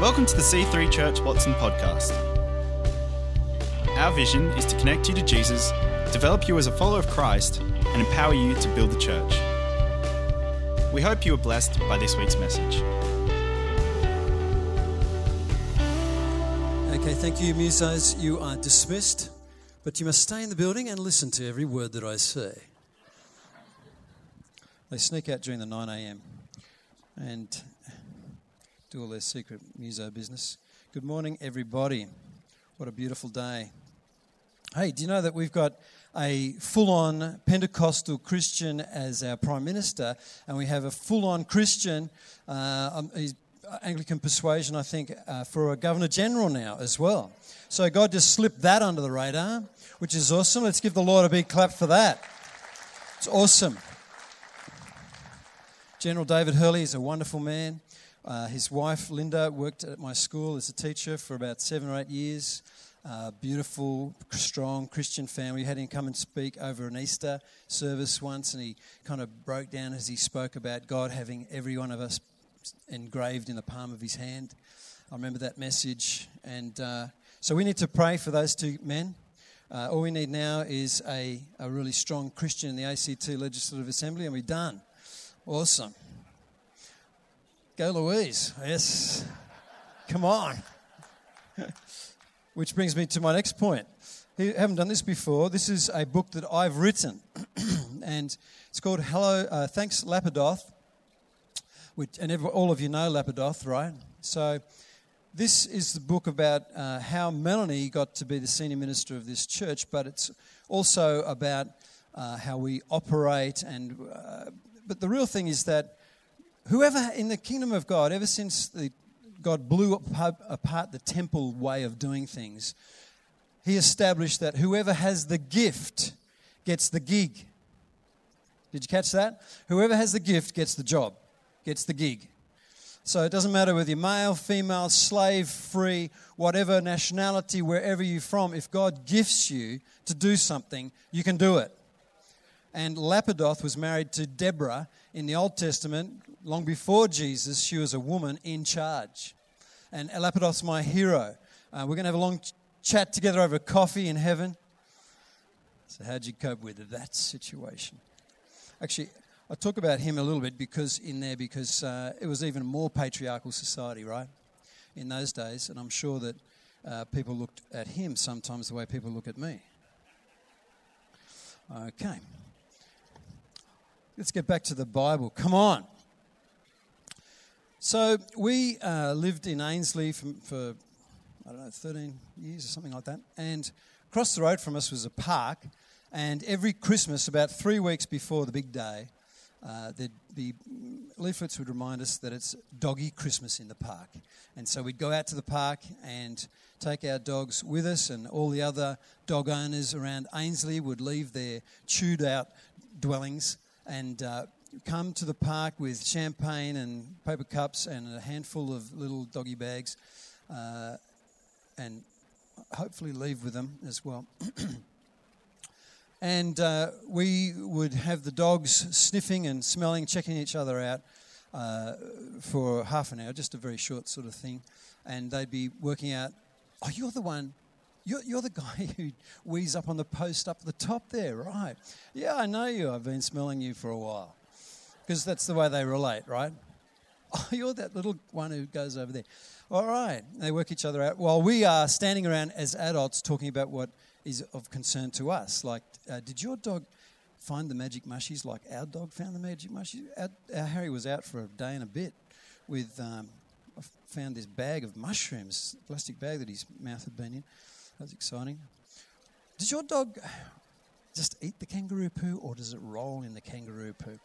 Welcome to the C3 Church Watson podcast. Our vision is to connect you to Jesus, develop you as a follower of Christ, and empower you to build the church. We hope you are blessed by this week's message. Okay, thank you, musos. You are dismissed, but you must stay in the building and listen to every word that I say. They sneak out during the 9 a.m. and do all their secret muso business. Good morning, everybody. What a beautiful day. Hey, do you know that we've got a full on Pentecostal Christian as our Prime Minister, and we have a full on Christian, uh, um, Anglican persuasion, I think, uh, for a Governor General now as well. So God just slipped that under the radar, which is awesome. Let's give the Lord a big clap for that. It's awesome. General David Hurley is a wonderful man. Uh, his wife, Linda, worked at my school as a teacher for about seven or eight years. Uh, beautiful, strong Christian family. We had him come and speak over an Easter service once, and he kind of broke down as he spoke about God having every one of us engraved in the palm of his hand. I remember that message. And uh, so we need to pray for those two men. Uh, all we need now is a, a really strong Christian in the ACT Legislative Assembly, and we're done. Awesome. Go, Louise. Yes. Come on. Which brings me to my next point. You haven't done this before. This is a book that I've written, and it's called Hello, uh, Thanks Lapidoth. Which, and every, all of you know Lapidoth, right? So, this is the book about uh, how Melanie got to be the senior minister of this church, but it's also about uh, how we operate. And uh, but the real thing is that whoever in the kingdom of God, ever since the, God blew apart the temple way of doing things, he established that whoever has the gift gets the gig. Did you catch that? Whoever has the gift gets the job, gets the gig. So it doesn't matter whether you're male, female, slave, free, whatever nationality, wherever you're from, if God gifts you to do something, you can do it. And Lapidoth was married to Deborah in the Old Testament, long before Jesus, she was a woman in charge. And Lapidoth's my hero. Uh, we're going to have a long ch- chat together over coffee in heaven. So, how'd you cope with that situation? Actually, I talk about him a little bit because in there, because uh, it was even more patriarchal society, right? In those days, and I'm sure that uh, people looked at him sometimes the way people look at me. Okay. Let's get back to the Bible. Come on. So we uh, lived in Ainslie for, for, I don't know, 13 years or something like that. And across the road from us was a park. And every Christmas, about three weeks before the big day, uh, there'd be leaflets would remind us that it's doggy Christmas in the park. And so we'd go out to the park and take our dogs with us, and all the other dog owners around Ainslie would leave their chewed out dwellings and uh, come to the park with champagne and paper cups and a handful of little doggy bags uh, and hopefully leave with them as well. and uh, we would have the dogs sniffing and smelling, checking each other out uh, for half an hour, just a very short sort of thing. And they'd be working out, oh, you're the one you're, you're the guy who wheezes up on the post up at the top there, right? Yeah, I know you. I've been smelling you for a while. Because that's the way they relate, right? Oh, you're that little one who goes over there. All right. They work each other out while we are standing around as adults talking about what is of concern to us. Like, uh, did your dog find the magic mushies like our dog found the magic mushies? Our, our Harry was out for a day and a bit with, um, I found this bag of mushrooms, plastic bag that his mouth had been in. That was exciting. Does your dog just eat the kangaroo poo or does it roll in the kangaroo poo?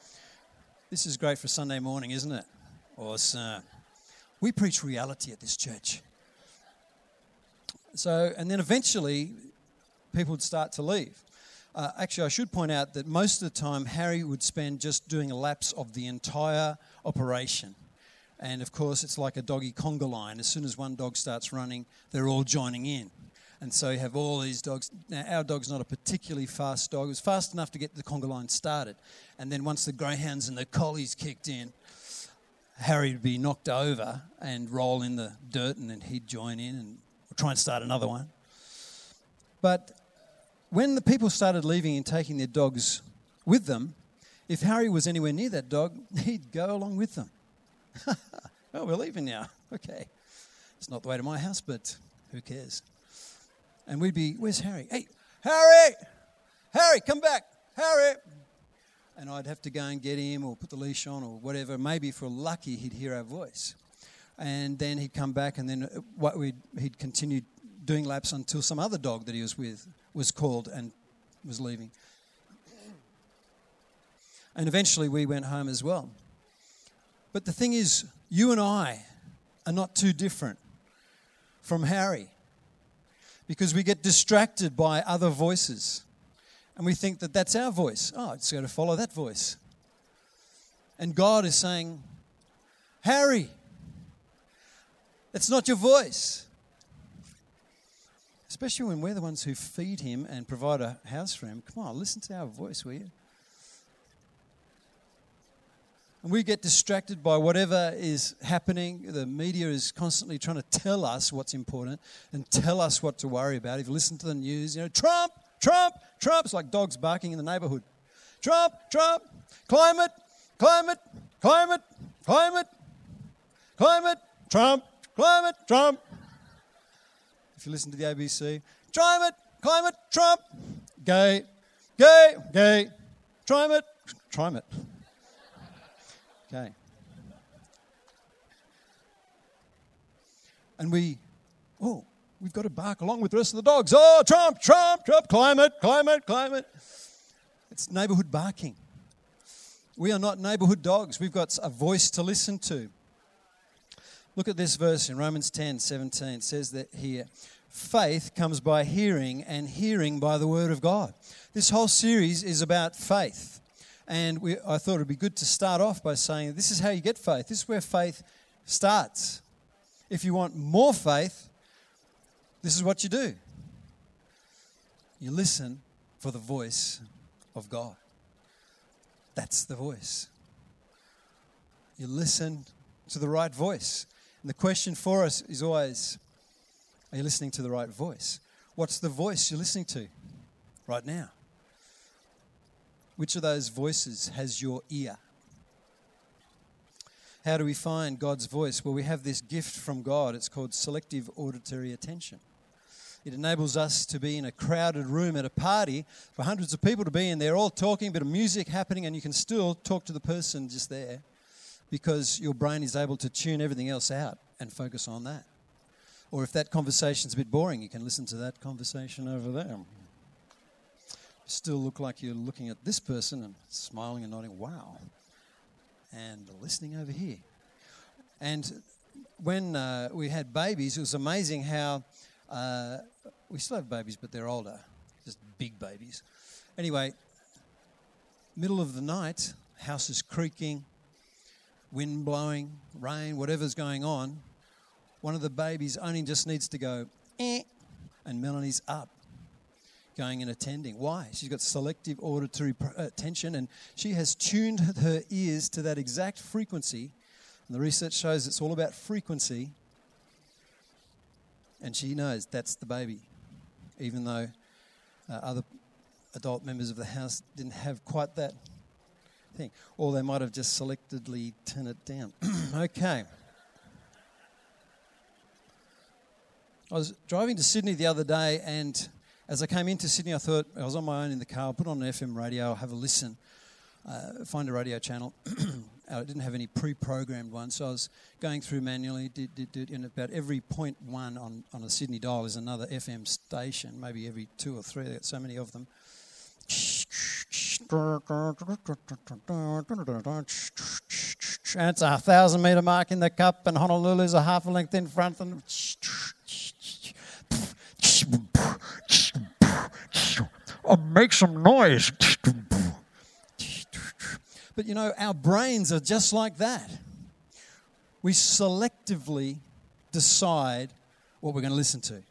This is great for Sunday morning, isn't it? Awesome. We preach reality at this church. So, and then eventually people would start to leave. Uh, actually, I should point out that most of the time Harry would spend just doing a lapse of the entire operation. And of course, it's like a doggy conga line. As soon as one dog starts running, they're all joining in. And so you have all these dogs. Now, our dog's not a particularly fast dog. It was fast enough to get the conga line started. And then once the greyhounds and the collies kicked in, Harry would be knocked over and roll in the dirt, and then he'd join in and try and start another one. But when the people started leaving and taking their dogs with them, if Harry was anywhere near that dog, he'd go along with them. oh, we're leaving now. Okay. It's not the way to my house, but who cares? And we'd be, where's Harry? Hey, Harry! Harry, come back! Harry! And I'd have to go and get him or put the leash on or whatever. Maybe if we're lucky, he'd hear our voice. And then he'd come back and then uh, what we'd, he'd continue doing laps until some other dog that he was with was called and was leaving. And eventually we went home as well. But the thing is, you and I are not too different from Harry because we get distracted by other voices and we think that that's our voice. Oh, it's got to follow that voice. And God is saying, Harry, it's not your voice. Especially when we're the ones who feed him and provide a house for him. Come on, listen to our voice, will you? And we get distracted by whatever is happening. The media is constantly trying to tell us what's important and tell us what to worry about. If you listen to the news, you know, Trump, Trump, Trump. It's like dogs barking in the neighborhood. Trump, Trump, climate, climate, climate, climate, climate, Trump, climate, Trump. If you listen to the ABC, climate, climate, Trump, gay, gay, gay, climate, climate. Okay. And we, oh, we've got to bark along with the rest of the dogs. Oh, Trump, Trump, Trump, climate, climate, climate. It's neighborhood barking. We are not neighborhood dogs. We've got a voice to listen to. Look at this verse in Romans 10 17. It says that here faith comes by hearing, and hearing by the word of God. This whole series is about faith. And we, I thought it would be good to start off by saying this is how you get faith. This is where faith starts. If you want more faith, this is what you do you listen for the voice of God. That's the voice. You listen to the right voice. And the question for us is always are you listening to the right voice? What's the voice you're listening to right now? Which of those voices has your ear? How do we find God's voice? Well, we have this gift from God. It's called selective auditory attention. It enables us to be in a crowded room at a party for hundreds of people to be in there, all talking, bit of music happening, and you can still talk to the person just there because your brain is able to tune everything else out and focus on that. Or if that conversation's a bit boring, you can listen to that conversation over there still look like you're looking at this person and smiling and nodding, wow, and listening over here. And when uh, we had babies, it was amazing how uh, we still have babies, but they're older, just big babies. Anyway, middle of the night, house is creaking, wind blowing, rain, whatever's going on. One of the babies only just needs to go, eh, and Melanie's up going and attending. Why? She's got selective auditory attention and she has tuned her ears to that exact frequency. And the research shows it's all about frequency. And she knows that's the baby, even though uh, other adult members of the house didn't have quite that thing. Or they might have just selectively turned it down. okay. I was driving to Sydney the other day and as I came into Sydney, I thought I was on my own in the car. I'll put on an FM radio, I'll have a listen, uh, find a radio channel. I didn't have any pre-programmed ones, so I was going through manually. Did, did, did, and about every point one on, on a Sydney dial is another FM station. Maybe every two or three. They got so many of them. It's a thousand metre mark in the cup, and Honolulu's a half a length in front. And oh, make some noise. But you know, our brains are just like that. We selectively decide what we're going to listen to.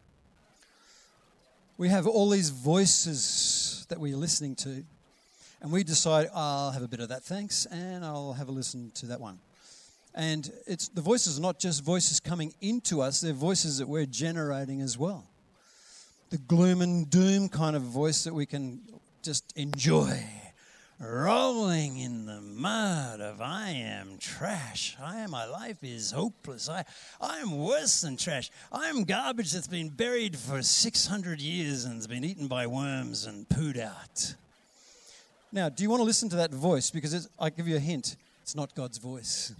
We have all these voices that we're listening to, and we decide, I'll have a bit of that, thanks, and I'll have a listen to that one. And it's, the voices are not just voices coming into us, they're voices that we're generating as well. The gloom and doom kind of voice that we can just enjoy. Rolling in the mud of I am trash. I am my life is hopeless. I I am worse than trash. I am garbage that's been buried for 600 years and has been eaten by worms and pooed out. Now, do you want to listen to that voice? Because I give you a hint it's not God's voice.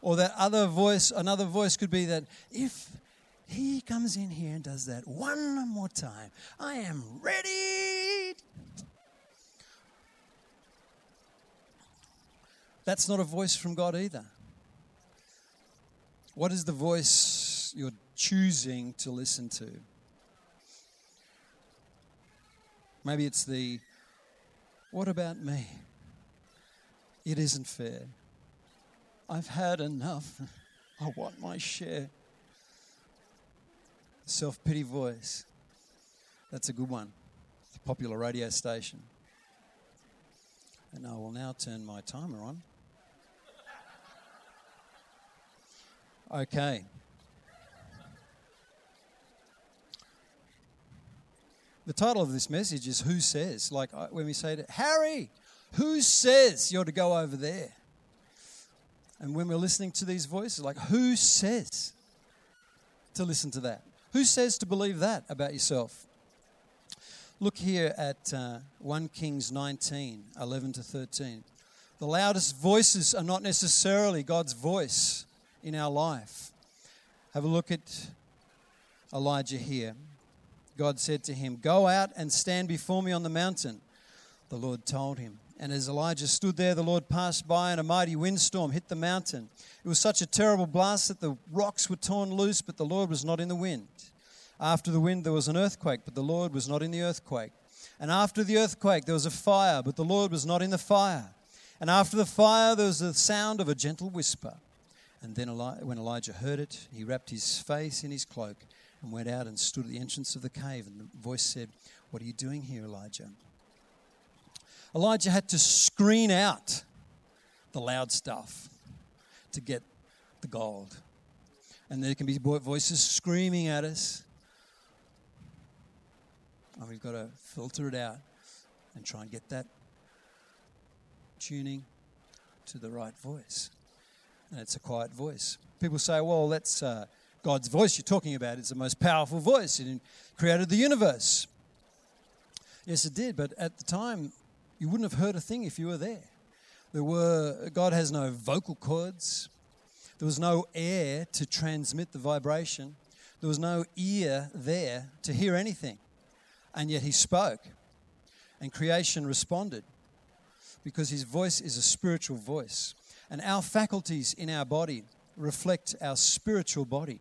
Or that other voice, another voice could be that if he comes in here and does that one more time, I am ready. That's not a voice from God either. What is the voice you're choosing to listen to? Maybe it's the, what about me? It isn't fair. I've had enough. I want my share. Self pity voice. That's a good one. It's a popular radio station. And I will now turn my timer on. Okay. The title of this message is Who Says? Like when we say to Harry, who says you're to go over there? And when we're listening to these voices, like who says to listen to that? Who says to believe that about yourself? Look here at uh, 1 Kings 19 11 to 13. The loudest voices are not necessarily God's voice in our life. Have a look at Elijah here. God said to him, Go out and stand before me on the mountain. The Lord told him. And as Elijah stood there, the Lord passed by, and a mighty windstorm hit the mountain. It was such a terrible blast that the rocks were torn loose, but the Lord was not in the wind. After the wind, there was an earthquake, but the Lord was not in the earthquake. And after the earthquake, there was a fire, but the Lord was not in the fire. And after the fire, there was the sound of a gentle whisper. And then when Elijah heard it, he wrapped his face in his cloak and went out and stood at the entrance of the cave. And the voice said, What are you doing here, Elijah? Elijah had to screen out the loud stuff to get the gold. And there can be voices screaming at us. And we've got to filter it out and try and get that tuning to the right voice and it's a quiet voice. People say, well, that's uh, God's voice you're talking about. It's the most powerful voice. It created the universe. Yes, it did, but at the time, you wouldn't have heard a thing if you were there. There were, God has no vocal cords. There was no air to transmit the vibration. There was no ear there to hear anything. And yet he spoke, and creation responded because his voice is a spiritual voice. And our faculties in our body reflect our spiritual body.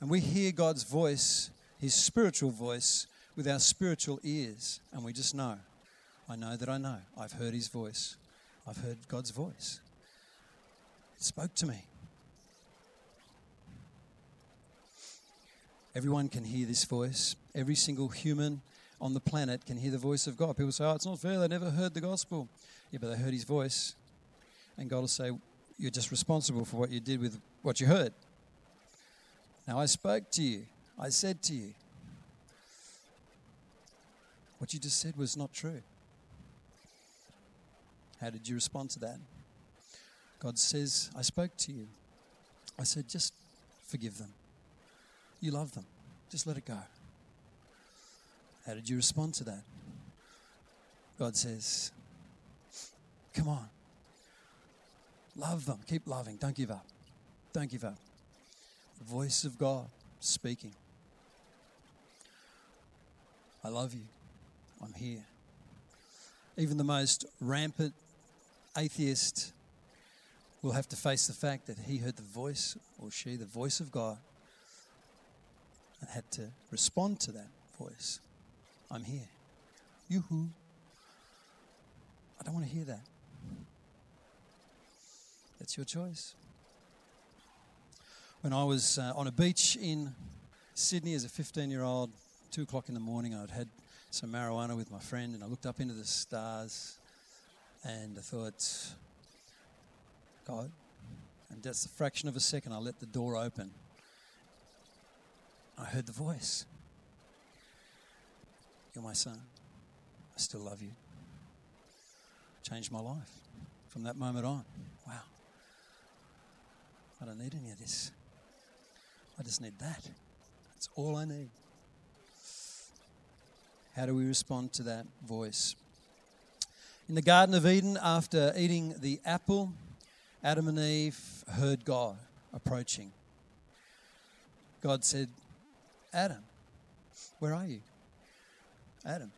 And we hear God's voice, his spiritual voice, with our spiritual ears. And we just know. I know that I know. I've heard his voice. I've heard God's voice. It spoke to me. Everyone can hear this voice. Every single human on the planet can hear the voice of God. People say, oh, it's not fair. They never heard the gospel. Yeah, but they heard his voice. And God will say, You're just responsible for what you did with what you heard. Now I spoke to you, I said to you. What you just said was not true. How did you respond to that? God says, I spoke to you. I said, just forgive them. You love them. Just let it go. How did you respond to that? God says, Come on. Love them. Keep loving. Don't give up. Don't give up. The voice of God speaking. I love you. I'm here. Even the most rampant atheist will have to face the fact that he heard the voice, or she, the voice of God, and had to respond to that voice. I'm here. Yoo-hoo. I don't want to hear that. It's your choice. When I was uh, on a beach in Sydney as a 15 year old, two o'clock in the morning, I'd had some marijuana with my friend, and I looked up into the stars and I thought, God. And just a fraction of a second, I let the door open. I heard the voice. You're my son. I still love you. Changed my life from that moment on. Wow. I don't need any of this. I just need that. That's all I need. How do we respond to that voice? In the Garden of Eden, after eating the apple, Adam and Eve heard God approaching. God said, Adam, where are you? Adam.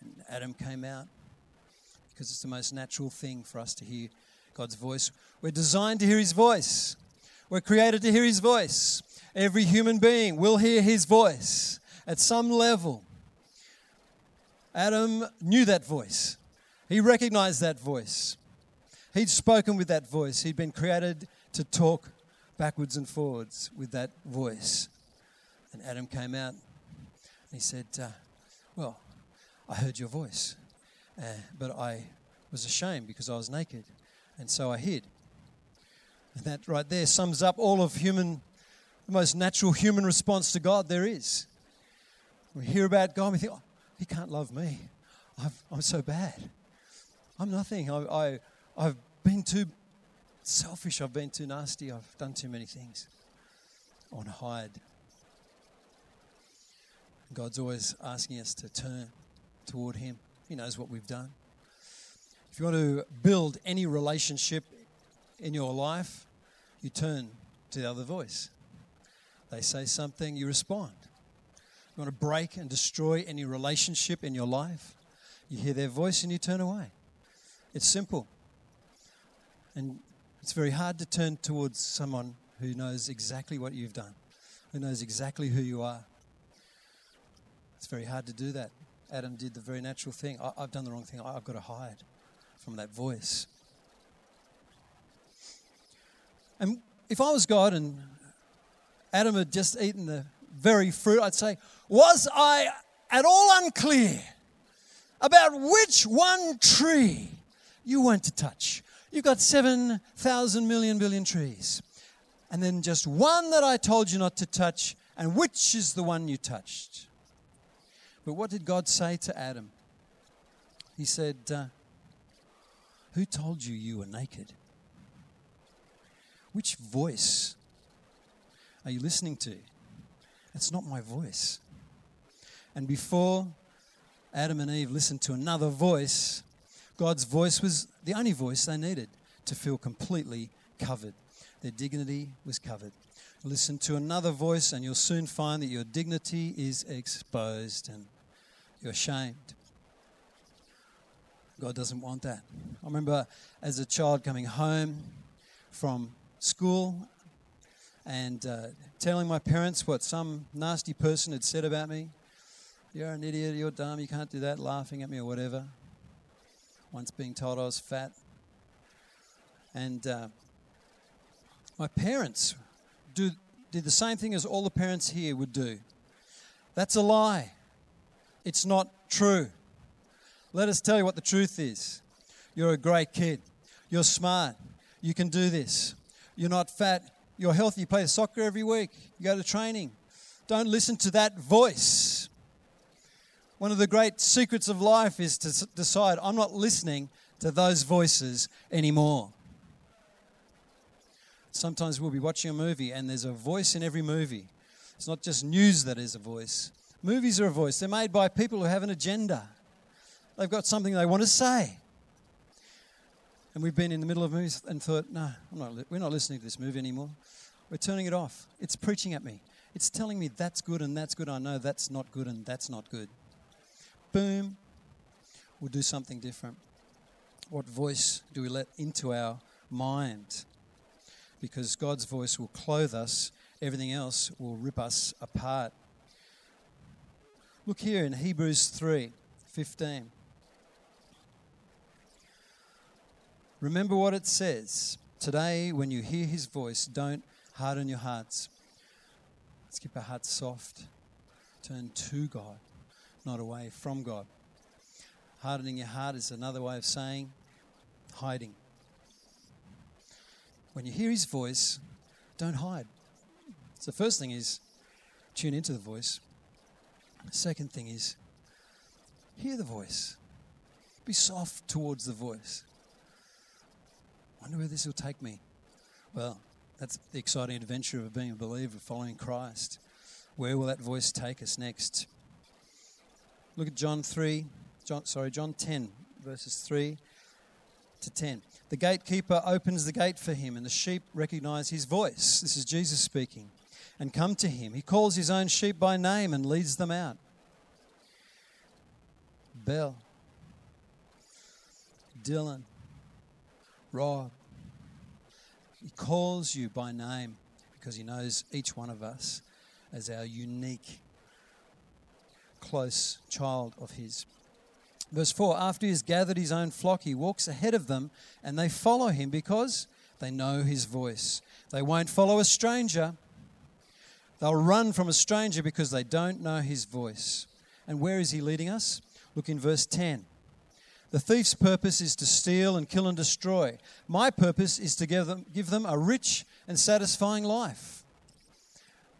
And Adam came out because it's the most natural thing for us to hear God's voice. We're designed to hear His voice. We're created to hear His voice. Every human being will hear His voice at some level. Adam knew that voice, he recognized that voice. He'd spoken with that voice. He'd been created to talk backwards and forwards with that voice. And Adam came out and he said, uh, Well, I heard your voice, uh, but I was ashamed because I was naked, and so I hid. And that right there sums up all of human, the most natural human response to God there is. We hear about God we think, oh, He can't love me. I've, I'm so bad. I'm nothing. I, I, I've been too selfish. I've been too nasty. I've done too many things. To hide. God's always asking us to turn toward Him. He knows what we've done. If you want to build any relationship in your life, you turn to the other voice. They say something, you respond. You want to break and destroy any relationship in your life, you hear their voice and you turn away. It's simple. And it's very hard to turn towards someone who knows exactly what you've done, who knows exactly who you are. It's very hard to do that. Adam did the very natural thing. I, have done the wrong thing. I've got to hide from that voice. And if I was God and Adam had just eaten the very fruit, I'd say, Was I at all unclear about which one tree you weren't to touch? You've got 7,000 million billion trees. And then just one that I told you not to touch, and which is the one you touched? But what did God say to Adam? He said, uh, Who told you you were naked? Which voice are you listening to? It's not my voice. And before Adam and Eve listened to another voice, God's voice was the only voice they needed to feel completely covered. Their dignity was covered. Listen to another voice, and you'll soon find that your dignity is exposed and you're ashamed. God doesn't want that. I remember as a child coming home from school and uh, telling my parents what some nasty person had said about me. You're an idiot, you're dumb, you can't do that, laughing at me or whatever. Once being told I was fat. And uh, my parents do, did the same thing as all the parents here would do. That's a lie. It's not true. Let us tell you what the truth is. You're a great kid. You're smart. You can do this. You're not fat. You're healthy. You play soccer every week. You go to training. Don't listen to that voice. One of the great secrets of life is to decide I'm not listening to those voices anymore. Sometimes we'll be watching a movie and there's a voice in every movie. It's not just news that is a voice. Movies are a voice. They're made by people who have an agenda. They've got something they want to say. And we've been in the middle of movies and thought, no, not we're not listening to this movie anymore. We're turning it off. It's preaching at me. It's telling me that's good and that's good. I know that's not good and that's not good. Boom. We'll do something different. What voice do we let into our mind? Because God's voice will clothe us, everything else will rip us apart. Look here in Hebrews 3 15. Remember what it says. Today, when you hear his voice, don't harden your hearts. Let's keep our hearts soft. Turn to God, not away from God. Hardening your heart is another way of saying hiding. when you hear his voice, don't hide. So, the first thing is tune into the voice. The second thing is hear the voice. Be soft towards the voice. Wonder where this will take me. Well, that's the exciting adventure of being a believer, following Christ. Where will that voice take us next? Look at John 3, John, sorry, John 10, verses 3 to 10. The gatekeeper opens the gate for him, and the sheep recognize his voice. This is Jesus speaking. And come to him. He calls his own sheep by name and leads them out. Bell, Dylan, Rob. He calls you by name because he knows each one of us as our unique, close child of his. Verse 4 After he has gathered his own flock, he walks ahead of them, and they follow him because they know his voice. They won't follow a stranger. They'll run from a stranger because they don't know his voice. And where is he leading us? Look in verse 10. The thief's purpose is to steal and kill and destroy. My purpose is to give them, give them a rich and satisfying life.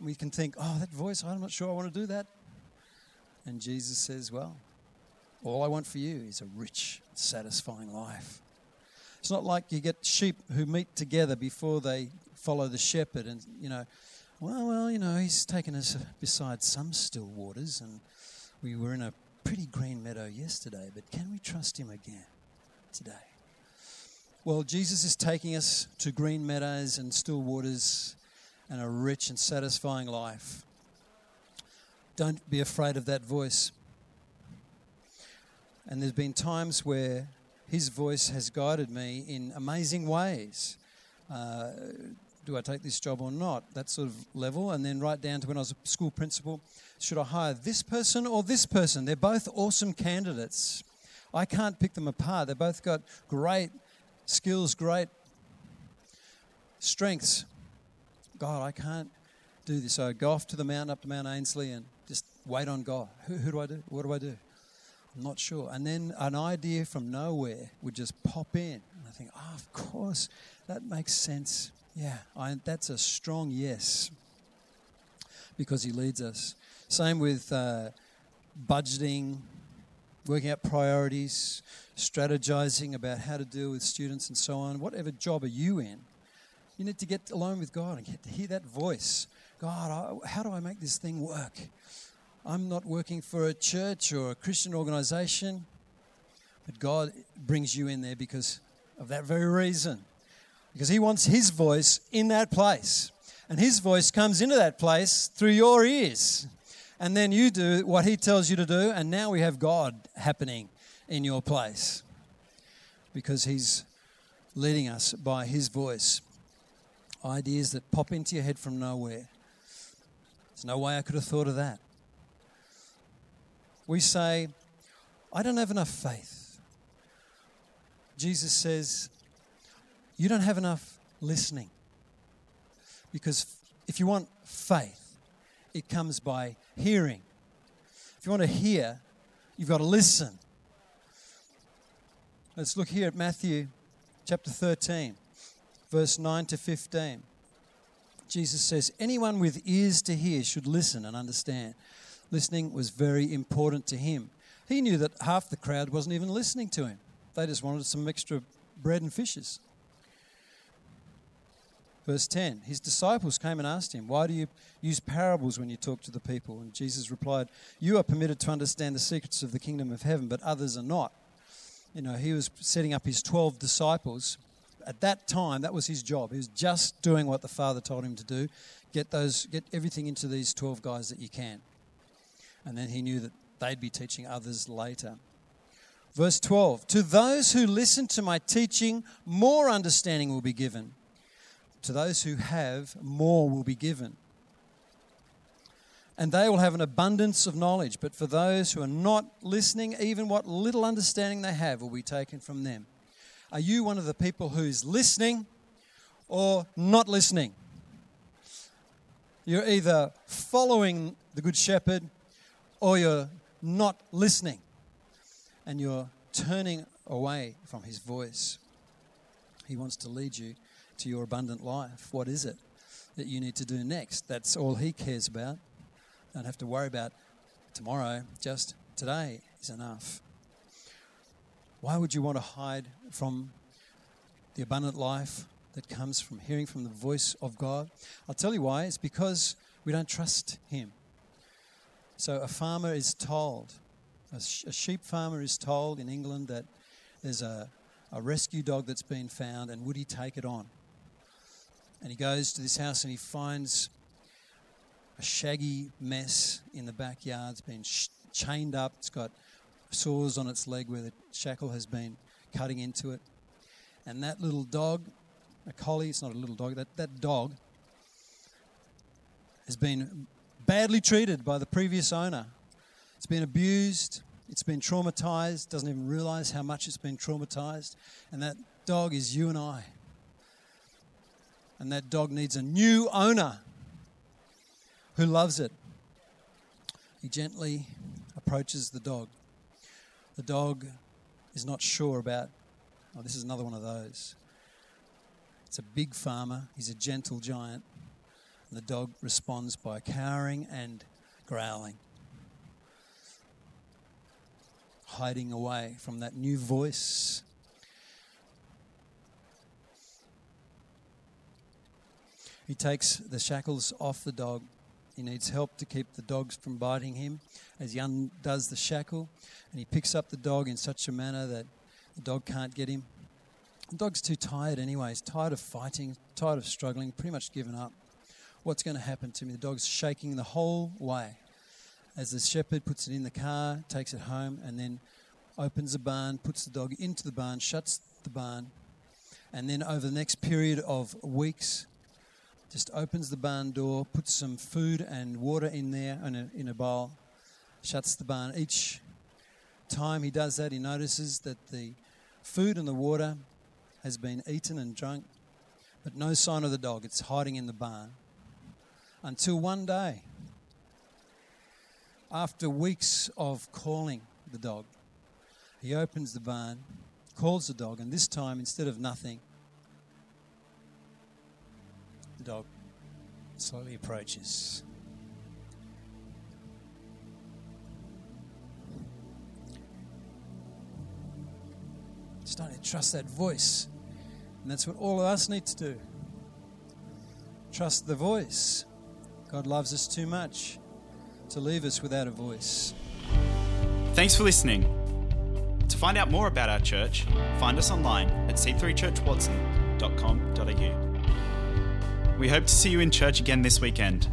We can think, oh, that voice, I'm not sure I want to do that. And Jesus says, well, all I want for you is a rich, satisfying life. It's not like you get sheep who meet together before they follow the shepherd and, you know, well, well, you know, he's taken us beside some still waters and we were in a pretty green meadow yesterday, but can we trust him again today? Well, Jesus is taking us to green meadows and still waters and a rich and satisfying life. Don't be afraid of that voice. And there's been times where his voice has guided me in amazing ways. Uh, do I take this job or not? That sort of level. And then right down to when I was a school principal, should I hire this person or this person? They're both awesome candidates. I can't pick them apart. They've both got great skills, great strengths. God, I can't do this. So I go off to the mountain, up to Mount Ainslie, and just wait on God. Who, who do I do? What do I do? I'm not sure. And then an idea from nowhere would just pop in. And I think, oh, of course, that makes sense. Yeah, I, that's a strong yes because he leads us. Same with uh, budgeting, working out priorities, strategizing about how to deal with students and so on. Whatever job are you in, you need to get alone with God and get to hear that voice. God, how do I make this thing work? I'm not working for a church or a Christian organization, but God brings you in there because of that very reason. Because He wants His voice in that place. And His voice comes into that place through your ears. And then you do what He tells you to do, and now we have God happening in your place because He's leading us by His voice. Ideas that pop into your head from nowhere. There's no way I could have thought of that we say, I don't have enough faith. Jesus says, You don't have enough listening. Because if you want faith, it comes by hearing. If you want to hear, you've got to listen. Let's look here at Matthew chapter 13, verse 9 to 15. Jesus says, Anyone with ears to hear should listen and understand listening was very important to him. He knew that half the crowd wasn't even listening to him, they just wanted some extra bread and fishes. Verse 10 His disciples came and asked him, Why do you use parables when you talk to the people? And Jesus replied, You are permitted to understand the secrets of the kingdom of heaven, but others are not. You know, he was setting up his 12 disciples. At that time, that was his job. He was just doing what the Father told him to do. Get those, get everything into these 12 guys that you can and then he knew that they'd be teaching others later. Verse 12 To those who listen to my teaching, more understanding will be given. To those who have, more will be given. And they will have an abundance of knowledge. But for those who are not listening, even what little understanding they have will be taken from them. Are you one of the people who's listening or not listening? You're either following the Good Shepherd or you're not listening and you're turning away from his voice. He wants to lead you to your abundant life. What is it that you need to do next? That's all He cares about. Don't have to worry about tomorrow, just today is enough. Why would you want to hide from the abundant life that comes from hearing from the voice of God? I'll tell you why. It's because we don't trust Him. So a farmer is told, a, sh- a sheep farmer is told in England that there's a, a rescue dog that's been found, and would he take it on? And he goes to this house and he finds a shaggy mess in the backyard. It's been sh- chained up. It's got sores on its leg where the shackle has been cutting into it. And that little dog, a collie, it's not a little dog, that, that dog has been badly treated by the previous owner. It's been abused, it's been traumatized, doesn't even realize how much it's been traumatized. And that dog is you and I. And that dog needs a new owner who loves it. He gently approaches the dog. The dog is not sure about, oh, this is another one of those. It's a big farmer, he's a gentle giant. And the dog responds by cowering and growling, hiding away from that new voice. He takes the shackles off the dog. He needs help to keep the dogs from biting him as he undoes the shackle. And he picks up the dog in such a manner that the dog can't get him. The dog's too tired anyway. He's tired of fighting, tired of struggling, pretty much given up what's going to happen to me. The dog's shaking the whole way as the shepherd puts it in the car, takes it home, and then opens the barn, puts the dog into the barn, shuts the barn, and then over the next period of weeks, just opens the barn door, puts some food and water in there in a, in a bowl, shuts the barn. Each time he does that, he notices that the food and the water has been eaten and drunk, but no sign of the dog. It's hiding in the barn until one day, after weeks of calling the dog, he opens the barn, calls the dog, and this time, instead of nothing, the dog slowly approaches. Starting to trust that voice. And that's what all of us need to do. Trust the voice. God loves us too much to leave us without a voice. Thanks for listening. To find out more about our church, find us online at c3churchwatson.com.au. We hope to see you in church again this weekend.